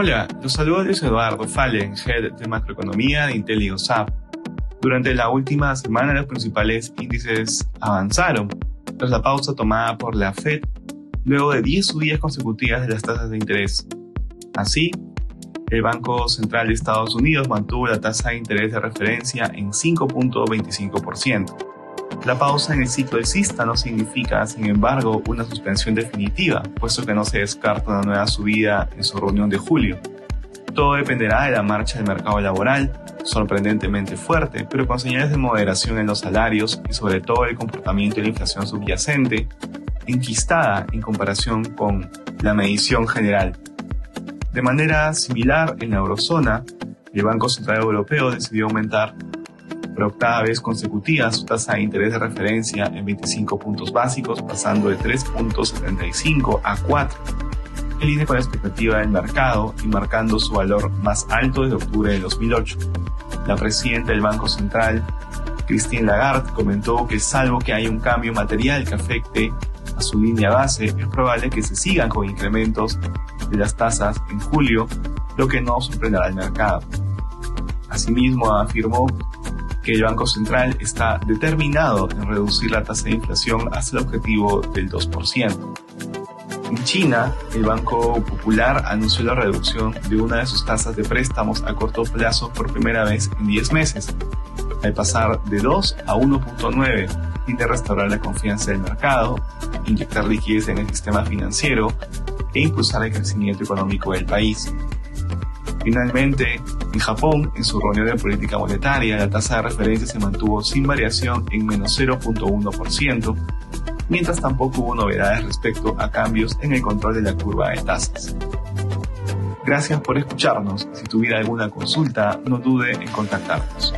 Hola, los saludo Luis Eduardo Fallen, Head de Macroeconomía de Intel Durante la última semana los principales índices avanzaron tras la pausa tomada por la Fed luego de 10 subidas consecutivas de las tasas de interés. Así, el Banco Central de Estados Unidos mantuvo la tasa de interés de referencia en 5.25%. La pausa en el ciclo alcista no significa, sin embargo, una suspensión definitiva, puesto que no se descarta una nueva subida en su reunión de julio. Todo dependerá de la marcha del mercado laboral, sorprendentemente fuerte, pero con señales de moderación en los salarios y sobre todo el comportamiento de la inflación subyacente, enquistada en comparación con la medición general. De manera similar, en la eurozona, el Banco Central Europeo decidió aumentar por octava vez consecutiva su tasa de interés de referencia en 25 puntos básicos, pasando de 3.75 a 4, en línea con la expectativa del mercado y marcando su valor más alto desde octubre de 2008. La presidenta del Banco Central, Christine Lagarde, comentó que salvo que haya un cambio material que afecte a su línea base, es probable que se sigan con incrementos de las tasas en julio, lo que no sorprenderá al mercado. Asimismo, afirmó que el Banco Central está determinado en reducir la tasa de inflación hasta el objetivo del 2%. En China, el Banco Popular anunció la reducción de una de sus tasas de préstamos a corto plazo por primera vez en 10 meses, al pasar de 2 a 1.9 y de restaurar la confianza del mercado, inyectar liquidez en el sistema financiero e impulsar el crecimiento económico del país. Finalmente, en Japón, en su reunión de política monetaria, la tasa de referencia se mantuvo sin variación en menos 0.1%, mientras tampoco hubo novedades respecto a cambios en el control de la curva de tasas. Gracias por escucharnos. Si tuviera alguna consulta, no dude en contactarnos.